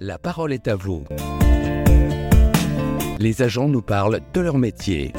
La parole est à vous. Les agents nous parlent de leur métier.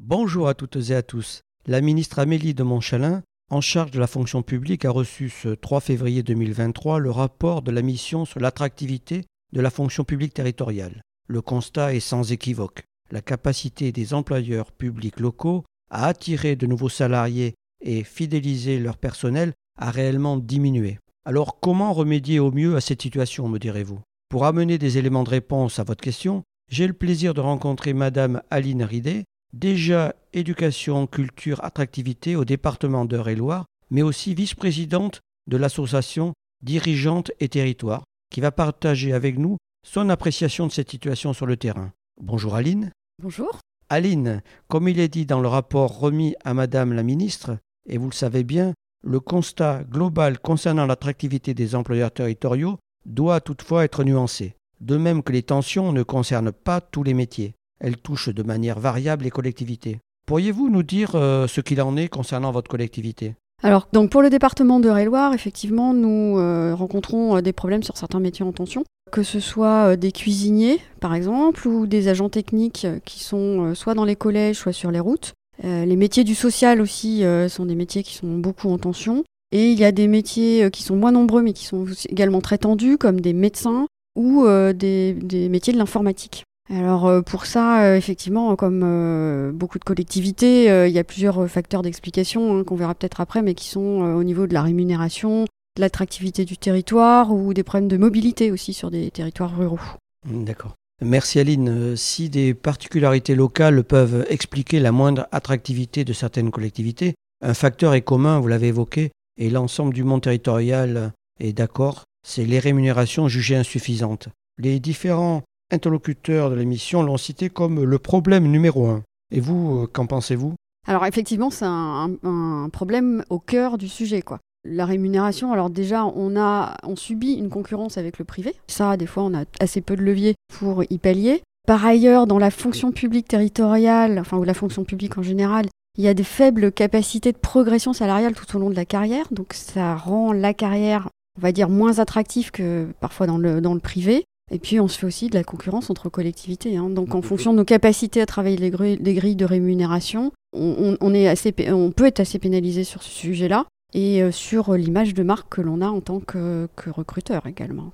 Bonjour à toutes et à tous. La ministre Amélie de Montchalin, en charge de la fonction publique, a reçu ce 3 février 2023 le rapport de la mission sur l'attractivité de la fonction publique territoriale. Le constat est sans équivoque. La capacité des employeurs publics locaux à attirer de nouveaux salariés et fidéliser leur personnel a réellement diminué. Alors comment remédier au mieux à cette situation, me direz-vous? Pour amener des éléments de réponse à votre question, j'ai le plaisir de rencontrer Madame Aline Ridé, déjà éducation, culture, attractivité au département d'Eure-et-Loire, mais aussi vice-présidente de l'association Dirigeante et Territoire, qui va partager avec nous son appréciation de cette situation sur le terrain. Bonjour Aline. Bonjour. Aline, comme il est dit dans le rapport remis à Madame la ministre, et vous le savez bien, le constat global concernant l'attractivité des employeurs territoriaux doit toutefois être nuancé, de même que les tensions ne concernent pas tous les métiers. Elles touchent de manière variable les collectivités. Pourriez-vous nous dire euh, ce qu'il en est concernant votre collectivité? Alors, donc pour le département de Ré-Loire, effectivement, nous euh, rencontrons euh, des problèmes sur certains métiers en tension, que ce soit des cuisiniers, par exemple, ou des agents techniques qui sont soit dans les collèges, soit sur les routes. les métiers du social aussi sont des métiers qui sont beaucoup en tension. Et il y a des métiers qui sont moins nombreux, mais qui sont également très tendus, comme des médecins ou des métiers de l'informatique. Alors euh, pour ça, euh, effectivement, comme euh, beaucoup de collectivités, il y a plusieurs facteurs d'explication hein, qu'on verra peut-être après, mais qui sont au niveau de la rémunération, de l'attractivité du territoire ou des problèmes de mobilité aussi sur des territoires ruraux. Mm, d'accord. Merci Aline. Si des particularités locales peuvent expliquer la moindre attractivité de certaines collectivités, un facteur est commun, vous l'avez évoqué, et l'ensemble du monde territorial est d'accord, c'est les rémunérations jugées insuffisantes. Les différents interlocuteurs de l'émission l'ont cité comme le problème numéro un. Et vous, euh, qu'en pensez-vous? Alors effectivement, c'est un, problème au cœur du sujet, quoi. La rémunération, alors déjà, on a, on subit une concurrence avec le privé. Ça, des fois, on a assez peu de leviers pour y pallier. Par ailleurs, dans la fonction publique territoriale, enfin, ou la fonction publique en général, il y a des faibles capacités de progression salariale tout au long de la carrière. Donc, ça rend la carrière, on va dire, moins attractive que parfois dans le, dans le privé. Et puis on se fait aussi de la concurrence entre collectivités. Hein. Donc en fonction de nos capacités à travailler les grilles, de rémunération, on, est assez, on peut être assez pénalisé sur ce sujet-là et euh, sur l'image de marque que l'on a en tant que, recruteur également.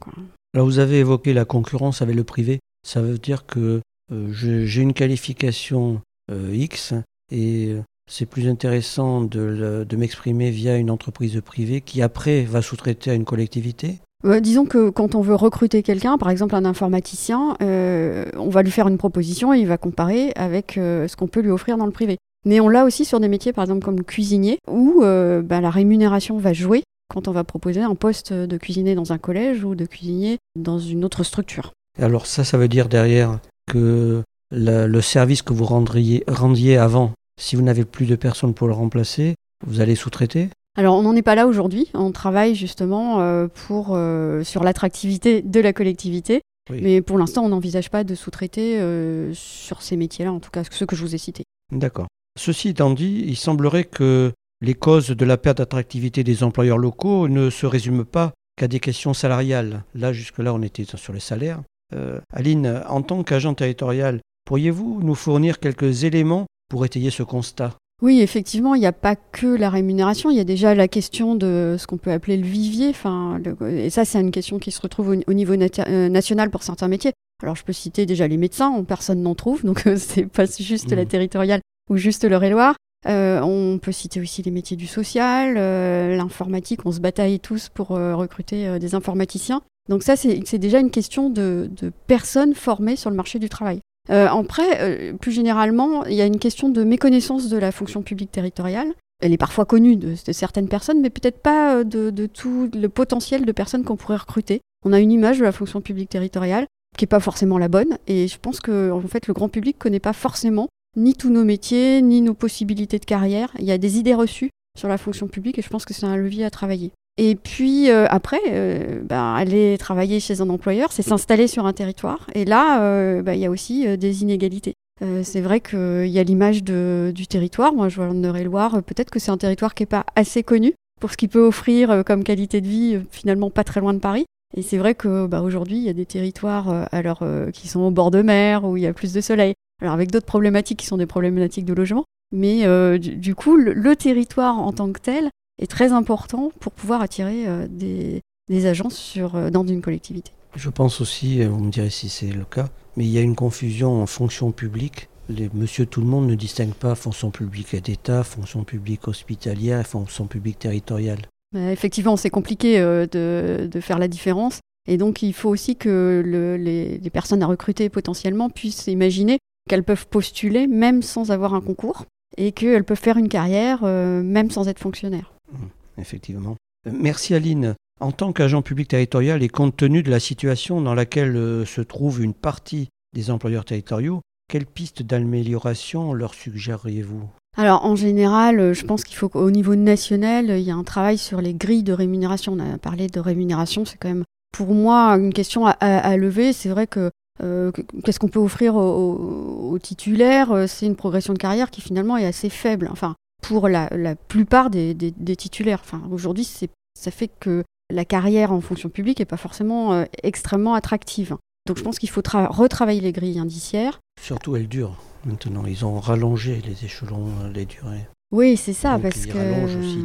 Alors vous avez évoqué la concurrence avec le privé. Ça veut dire que euh, j'ai une qualification euh, X et c'est plus intéressant de, de m'exprimer via une entreprise privée qui après va sous-traiter à une collectivité? Disons que quand on veut recruter quelqu'un, par exemple un informaticien, euh, on va lui faire une proposition et il va comparer avec euh, ce qu'on peut lui offrir dans le privé. Mais on l'a aussi sur des métiers, par exemple comme cuisinier, où euh, bah, la rémunération va jouer quand on va proposer un poste de cuisinier dans un collège ou de cuisinier dans une autre structure. Alors ça, ça veut dire derrière que le service que vous rendriez, rendiez avant, si vous n'avez plus de personnes pour le remplacer, vous allez sous-traiter? Alors on n'en est pas là aujourd'hui, on travaille justement euh, pour, euh, sur l'attractivité de la collectivité, mais pour l'instant on n'envisage pas de sous-traiter euh, sur ces métiers-là, en tout cas ceux que je vous ai cités. D'accord. Ceci étant dit, il semblerait que les causes de la perte d'attractivité des employeurs locaux ne se résument pas qu'à des questions salariales. Là, jusque-là, on était sur les salaires. Aline, en tant qu'agent territorial, pourriez-vous nous fournir quelques éléments pour étayer ce constat? Oui, effectivement, il n'y a pas que la rémunération, il y a déjà la question de ce qu'on peut appeler le vivier. Enfin, et ça, c'est une question qui se retrouve au, niveau euh, national pour certains métiers. Alors, je peux citer déjà les médecins, personne n'en trouve, donc euh, c'est pas juste la mmh. territoriale ou juste le Réloir. Euh, on peut citer aussi les métiers du social, l'informatique, on se bataille tous pour recruter des informaticiens. Donc ça, c'est déjà une question de personnes formées sur le marché du travail. Euh, après, euh, plus généralement, il y a une question de méconnaissance de la fonction publique territoriale. Elle est parfois connue de, certaines personnes, mais peut-être pas euh, de, tout le potentiel de personnes qu'on pourrait recruter. On a une image de la fonction publique territoriale qui n'est pas forcément la bonne, et je pense que en fait, le grand public ne connaît pas forcément ni tous nos métiers, ni nos possibilités de carrière. Il y a des idées reçues sur la fonction publique, et je pense que c'est un levier à travailler. Et puis euh, après, euh, bah, aller travailler chez un employeur, c'est s'installer sur un territoire. Et là, euh, bah, il y a aussi des inégalités. c'est vrai qu'il y a l'image du territoire. Moi, je vois en Eure-et-Loire. Peut-être que c'est un territoire qui n'est pas assez connu pour ce qu'il peut offrir comme qualité de vie, finalement pas très loin de Paris. Et c'est vrai que bah, il y a des territoires alors, qui sont au bord de mer, où il y a plus de soleil. Alors avec d'autres problématiques qui sont des problématiques de logement. Mais du, coup, le, territoire en tant que tel est très important pour pouvoir attirer des, des agences sur, euh, dans une collectivité. Je pense aussi, euh, vous me direz si c'est le cas, mais il y a une confusion en fonction publique. Les monsieur tout le monde ne distingue pas fonction publique d'État, fonction publique hospitalière et fonction publique territoriale. Bah, effectivement, c'est compliqué euh, de, de, faire la différence. Et donc, il faut aussi que le, les, les, personnes à recruter potentiellement puissent imaginer qu'elles peuvent postuler même sans avoir un concours et qu'elles peuvent faire une carrière même sans être fonctionnaire. Effectivement. Merci Aline. En tant qu'agent public territorial et compte tenu de la situation dans laquelle euh, se trouve une partie des employeurs territoriaux, quelles pistes d'amélioration leur suggéreriez-vous alors en général, euh, je pense qu'il faut qu'au niveau national, il y a un travail sur les grilles de rémunération. On a parlé de rémunération, c'est quand même pour moi une question à, lever. C'est vrai que euh, qu'est-ce qu'on peut offrir aux, titulaires C'est une progression de carrière qui finalement est assez faible. Enfin, pour la, plupart des, des titulaires. Enfin, aujourd'hui, ça fait que la carrière en fonction publique n'est pas forcément euh, extrêmement attractive. Donc je pense qu'il faut retravailler les grilles indiciaires. Surtout elles durent maintenant. Ils ont rallongé les échelons, euh, les durées. Oui, c'est ça, parce ils que... Rallongent aussi,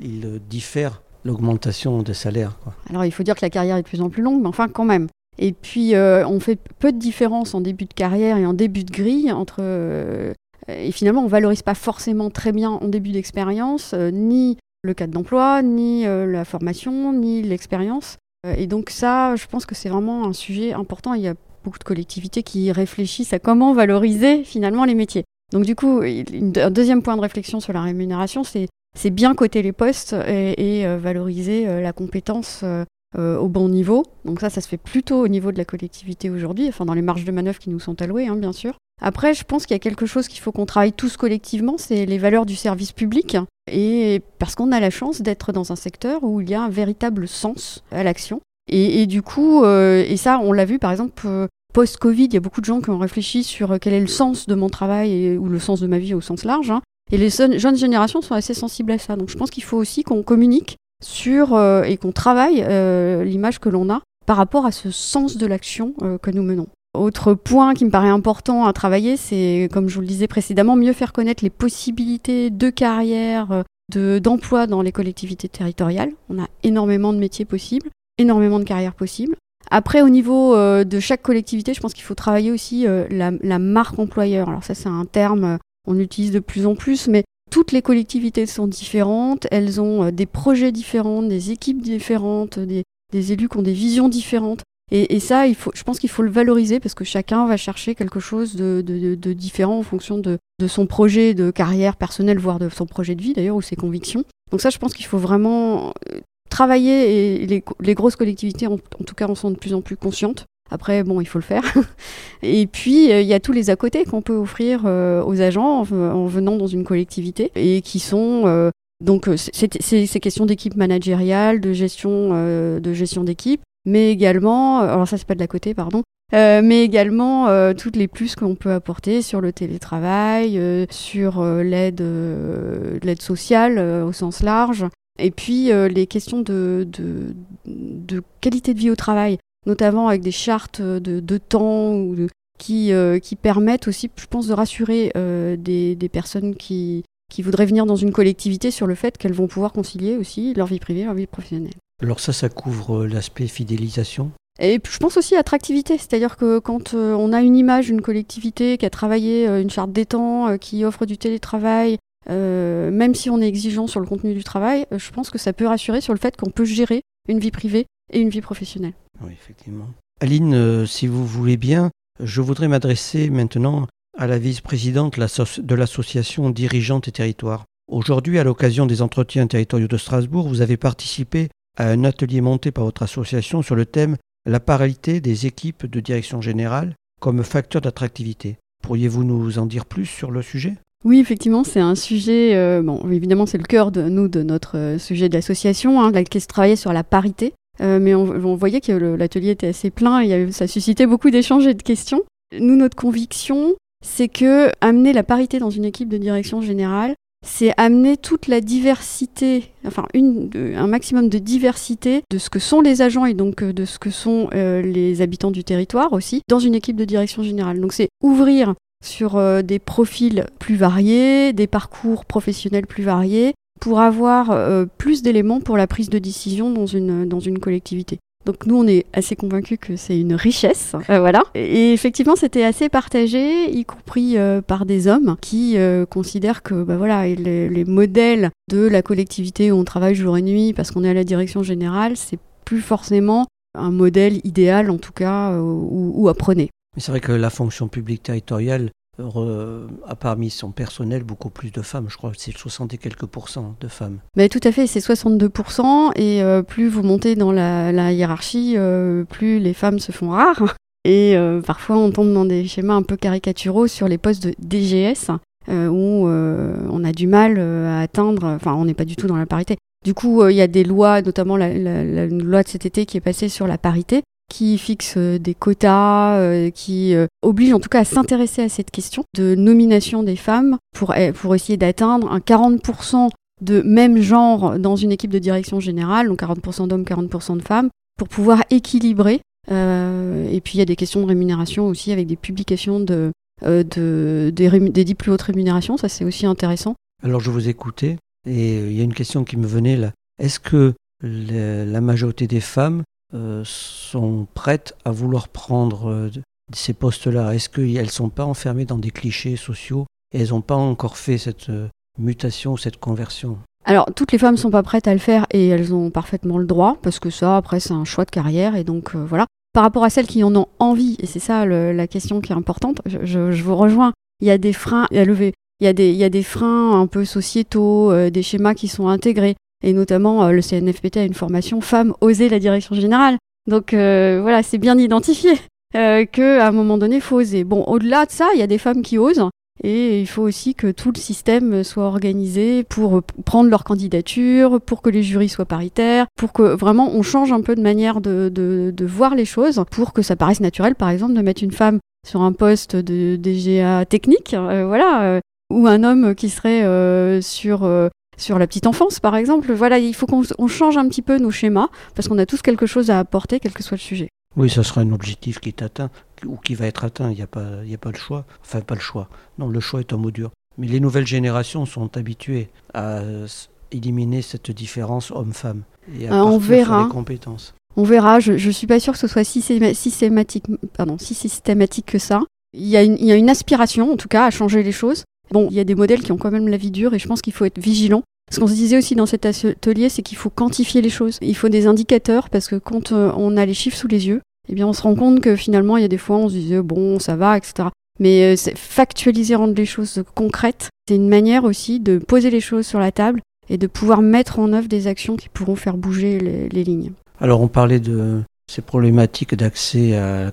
ils, euh, diffèrent l'augmentation des salaires. Alors il faut dire que la carrière est de plus en plus longue, mais enfin quand même. Et puis on fait peu de différence en début de carrière et en début de grille entre... et finalement on valorise pas forcément très bien en début d'expérience, ni le cadre d'emploi, ni euh, la formation, ni l'expérience. Euh, et donc ça, je pense que c'est vraiment un sujet important. Il y a beaucoup de collectivités qui réfléchissent à comment valoriser finalement les métiers. Donc du coup, un deuxième point de réflexion sur la rémunération, c'est bien coter les postes et, euh, valoriser la compétence au bon niveau. Donc ça, ça se fait plutôt au niveau de la collectivité aujourd'hui, enfin dans les marges de manœuvre qui nous sont allouées, hein, bien sûr. Après, je pense qu'il y a quelque chose qu'il faut qu'on travaille tous collectivement, c'est les valeurs du service public. Et parce qu'on a la chance d'être dans un secteur où il y a un véritable sens à l'action. Et, du coup, euh, et ça, on l'a vu par exemple euh, post-Covid, il y a beaucoup de gens qui ont réfléchi sur quel est le sens de mon travail ou le sens de ma vie au sens large. Hein. Et les jeunes générations sont assez sensibles à ça. Donc je pense qu'il faut aussi qu'on communique sur euh, et qu'on travaille l'image que l'on a par rapport à ce sens de l'action que nous menons. Autre point qui me paraît important à travailler, c'est, comme je vous le disais précédemment, mieux faire connaître les possibilités de carrière, de, d'emploi dans les collectivités territoriales. On a énormément de métiers possibles, énormément de carrières possibles. Après, au niveau euh, de chaque collectivité, je pense qu'il faut travailler aussi euh, la, marque employeur. Alors ça, c'est un terme euh, on utilise de plus en plus, mais toutes les collectivités sont différentes, elles ont des projets différents, des équipes différentes, des élus qui ont des visions différentes. Et, ça, il faut, je pense qu'il faut le valoriser parce que chacun va chercher quelque chose de, différent en fonction de, son projet de carrière personnelle, voire de son projet de vie d'ailleurs, ou ses convictions. Donc ça, je pense qu'il faut vraiment euh, travailler et les, grosses collectivités, en, tout cas, en sont de plus en plus conscientes. Après, bon, il faut le faire. et puis, euh, il y a tous les à côté qu'on peut offrir euh, aux agents en, venant dans une collectivité et qui sont donc ces questions d'équipe managériale, de gestion, de gestion d'équipe, mais également, euh, alors ça c'est pas de la côté, pardon, euh, mais également euh, toutes les plus qu'on peut apporter sur le télétravail, sur l'aide, l'aide sociale au sens large, et puis les questions de, de, de, qualité de vie au travail, notamment avec des chartes de, temps ou qui, qui permettent aussi, je pense, de rassurer des, des personnes qui, qui voudraient venir dans une collectivité sur le fait qu'elles vont pouvoir concilier aussi leur vie privée, leur vie professionnelle. Alors ça, ça couvre euh, l'aspect fidélisation et je pense aussi attractivité, c'est-à-dire que quand euh, on a une image, une collectivité qui a travaillé euh, une charte des temps, qui offre du télétravail, même si on est exigeant sur le contenu du travail, je pense que ça peut rassurer sur le fait qu'on peut gérer une vie privée et une vie professionnelle. Oui, effectivement. Aline, si vous voulez bien, je voudrais m'adresser maintenant à la vice-présidente de l'association Dirigeante et Territoire. Aujourd'hui, à l'occasion des entretiens territoriaux de Strasbourg, vous avez participé à un atelier monté par votre association sur le thème La parité des équipes de direction générale comme facteur d'attractivité. Pourriez-vous nous en dire plus sur le sujet? Oui, effectivement, c'est un sujet. Euh, bon, évidemment, c'est le cœur de nous de notre euh, sujet d'association, hein, qui se travaillait sur la parité. Euh, mais on, voyait que l'atelier était assez plein, et ça suscitait beaucoup d'échanges et de questions. Nous, notre conviction, c'est que amener la parité dans une équipe de direction générale, c'est amener toute la diversité, enfin un maximum de diversité de ce que sont les agents et donc euh, de ce que sont euh, les habitants du territoire aussi dans une équipe de direction générale. Donc c'est ouvrir sur euh, des profils plus variés, des parcours professionnels plus variés, pour avoir plus d'éléments pour la prise de décision dans une, dans une collectivité. Donc nous, on est assez convaincus que c'est une richesse, euh, voilà. Et effectivement, c'était assez partagé, y compris euh, par des hommes qui euh, considèrent que, bah voilà, les, modèles de la collectivité où on travaille jour et nuit parce qu'on est à la direction générale, c'est plus forcément un modèle idéal, en tout cas, où, où apprenez. Mais c'est vrai que la fonction publique territoriale a parmi son personnel beaucoup plus de femmes. Je crois que c'est 60 et quelques pourcents de femmes. Mais tout à fait, c'est 62%. Et euh, plus vous montez dans la, hiérarchie, euh, plus les femmes se font rares. Et euh, parfois, on tombe dans des schémas un peu caricaturaux sur les postes de DGS, où on a du mal à atteindre, enfin, on n'est pas du tout dans la parité. Du coup, il y a des lois, notamment la, la, loi de cet été qui est passée sur la parité, qui fixe euh, des quotas, euh, qui euh, oblige en tout cas à s'intéresser à cette question de nomination des femmes pour, eh, pour essayer d'atteindre un 40% de même genre dans une équipe de direction générale, donc 40% d'hommes, 40% de femmes, pour pouvoir équilibrer. et puis il y a des questions de rémunération aussi avec des publications de, de des, des dix plus hautes rémunérations, ça c'est aussi intéressant. Alors je vous écoutais et il y a une question qui me venait là. Est-ce que la majorité des femmes sont prêtes à vouloir prendre euh, ces postes-là? Est-ce qu'elles ne sont pas enfermées dans des clichés sociaux elles n'ont pas encore fait cette euh, mutation, cette conversion? Alors, toutes les femmes ne sont pas prêtes à le faire et elles ont parfaitement le droit, parce que ça, après, c'est un choix de carrière, et donc voilà. Par rapport à celles qui en ont envie, et c'est ça la question qui est importante, je, vous rejoins, il y a des freins à lever, il y a des freins un peu sociétaux, des schémas qui sont intégrés. Et notamment, euh, le CNFPT a une formation Femmes oser la direction générale. Donc euh, voilà, c'est bien identifié euh, qu'à un moment donné, faut oser. Bon, au-delà de ça, il y a des femmes qui osent. Et il faut aussi que tout le système soit organisé pour prendre leur candidature, pour que les jurys soient paritaires, pour que vraiment on change un peu de manière de, de, de voir les choses, pour que ça paraisse naturel, par exemple, de mettre une femme sur un poste de DGA technique, voilà, ou un homme qui serait sur sur la petite enfance, par exemple. Voilà, il faut qu'on change un petit peu nos schémas, parce qu'on a tous quelque chose à apporter, quel que soit le sujet. Oui, ça sera un objectif qui est atteint, ou qui va être atteint, il n'y a, pas, a pas le choix. Enfin, pas le choix. Non, le choix est un mot dur. Mais les nouvelles générations sont habituées à éliminer cette différence homme-femme. Et à euh, on verra. Sur les compétences. On verra, je ne suis pas sûre que ce soit si systématique, pardon, si systématique que ça. Il y, a une, il y a une aspiration, en tout cas, à changer les choses. Bon, il y a des modèles qui ont quand même la vie dure et je pense qu'il faut être vigilant. Ce qu'on se disait aussi dans cet atelier, c'est qu'il faut quantifier les choses. Il faut des indicateurs parce que quand euh, on a les chiffres sous les yeux, eh bien on se rend compte que finalement, il y a des fois, on se disait bon, ça va, etc. Mais euh, factualiser, rendre les choses concrètes, c'est une manière aussi de poser les choses sur la table et de pouvoir mettre en œuvre des actions qui pourront faire bouger les, lignes. Alors on parlait de ces problématiques d'accès à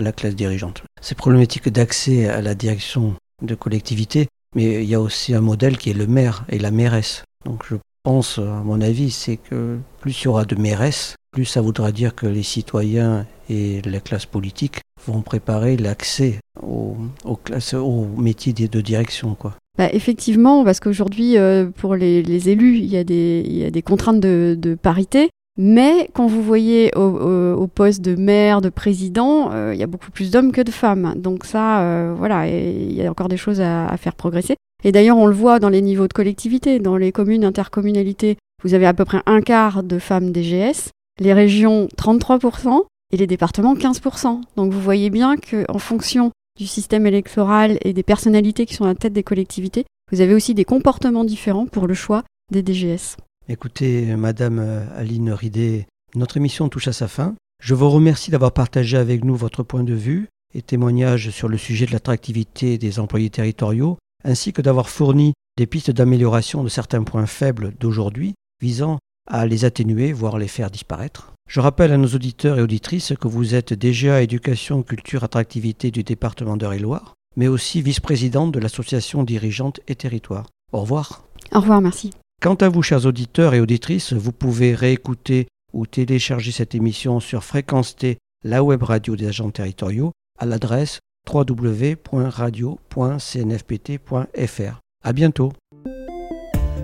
la classe dirigeante. Ces problématiques d'accès à la direction de collectivité, mais il y a aussi un modèle qui est le maire et la mairesse. Donc je pense, à mon avis, c'est que plus il y aura de mairesses, plus ça voudra dire que les citoyens et la classe politique vont préparer l'accès aux, classes, aux métiers de direction. Quoi. Bah effectivement, parce qu'aujourd'hui, euh, pour les, élus, il y, a des, contraintes de parité. Mais quand vous voyez au, poste de maire, de président, euh, il y a beaucoup plus d'hommes que de femmes. Donc ça, euh, voilà, il y a encore des choses à, faire progresser. Et d'ailleurs, on le voit dans les niveaux de collectivité, dans les communes, intercommunalités, vous avez à peu près un quart de femmes DGS, les régions 33% et les départements 15%. Donc vous voyez bien qu'en fonction du système électoral et des personnalités qui sont à la tête des collectivités, vous avez aussi des comportements différents pour le choix des DGS. Écoutez, Madame euh, Aline Ridé, notre émission touche à sa fin. Je vous remercie d'avoir partagé avec nous votre point de vue et témoignage sur le sujet de l'attractivité des employés territoriaux, ainsi que d'avoir fourni des pistes d'amélioration de certains points faibles d'aujourd'hui, visant à les atténuer, voire les faire disparaître. Je rappelle à nos auditeurs et auditrices que vous êtes déjà Éducation, Culture, Attractivité du département d'Eure-et-Loire, mais aussi vice-présidente de l'association Dirigeante et Territoire. Au revoir. Au revoir, merci. Quant à vous, chers auditeurs et auditrices, vous pouvez réécouter ou télécharger cette émission sur Fréquence T, la web radio des agents territoriaux, à l'adresse www.radio.cnfpt.fr. À bientôt.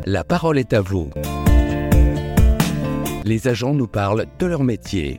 La parole est à vous. Les agents nous parlent de leur métier.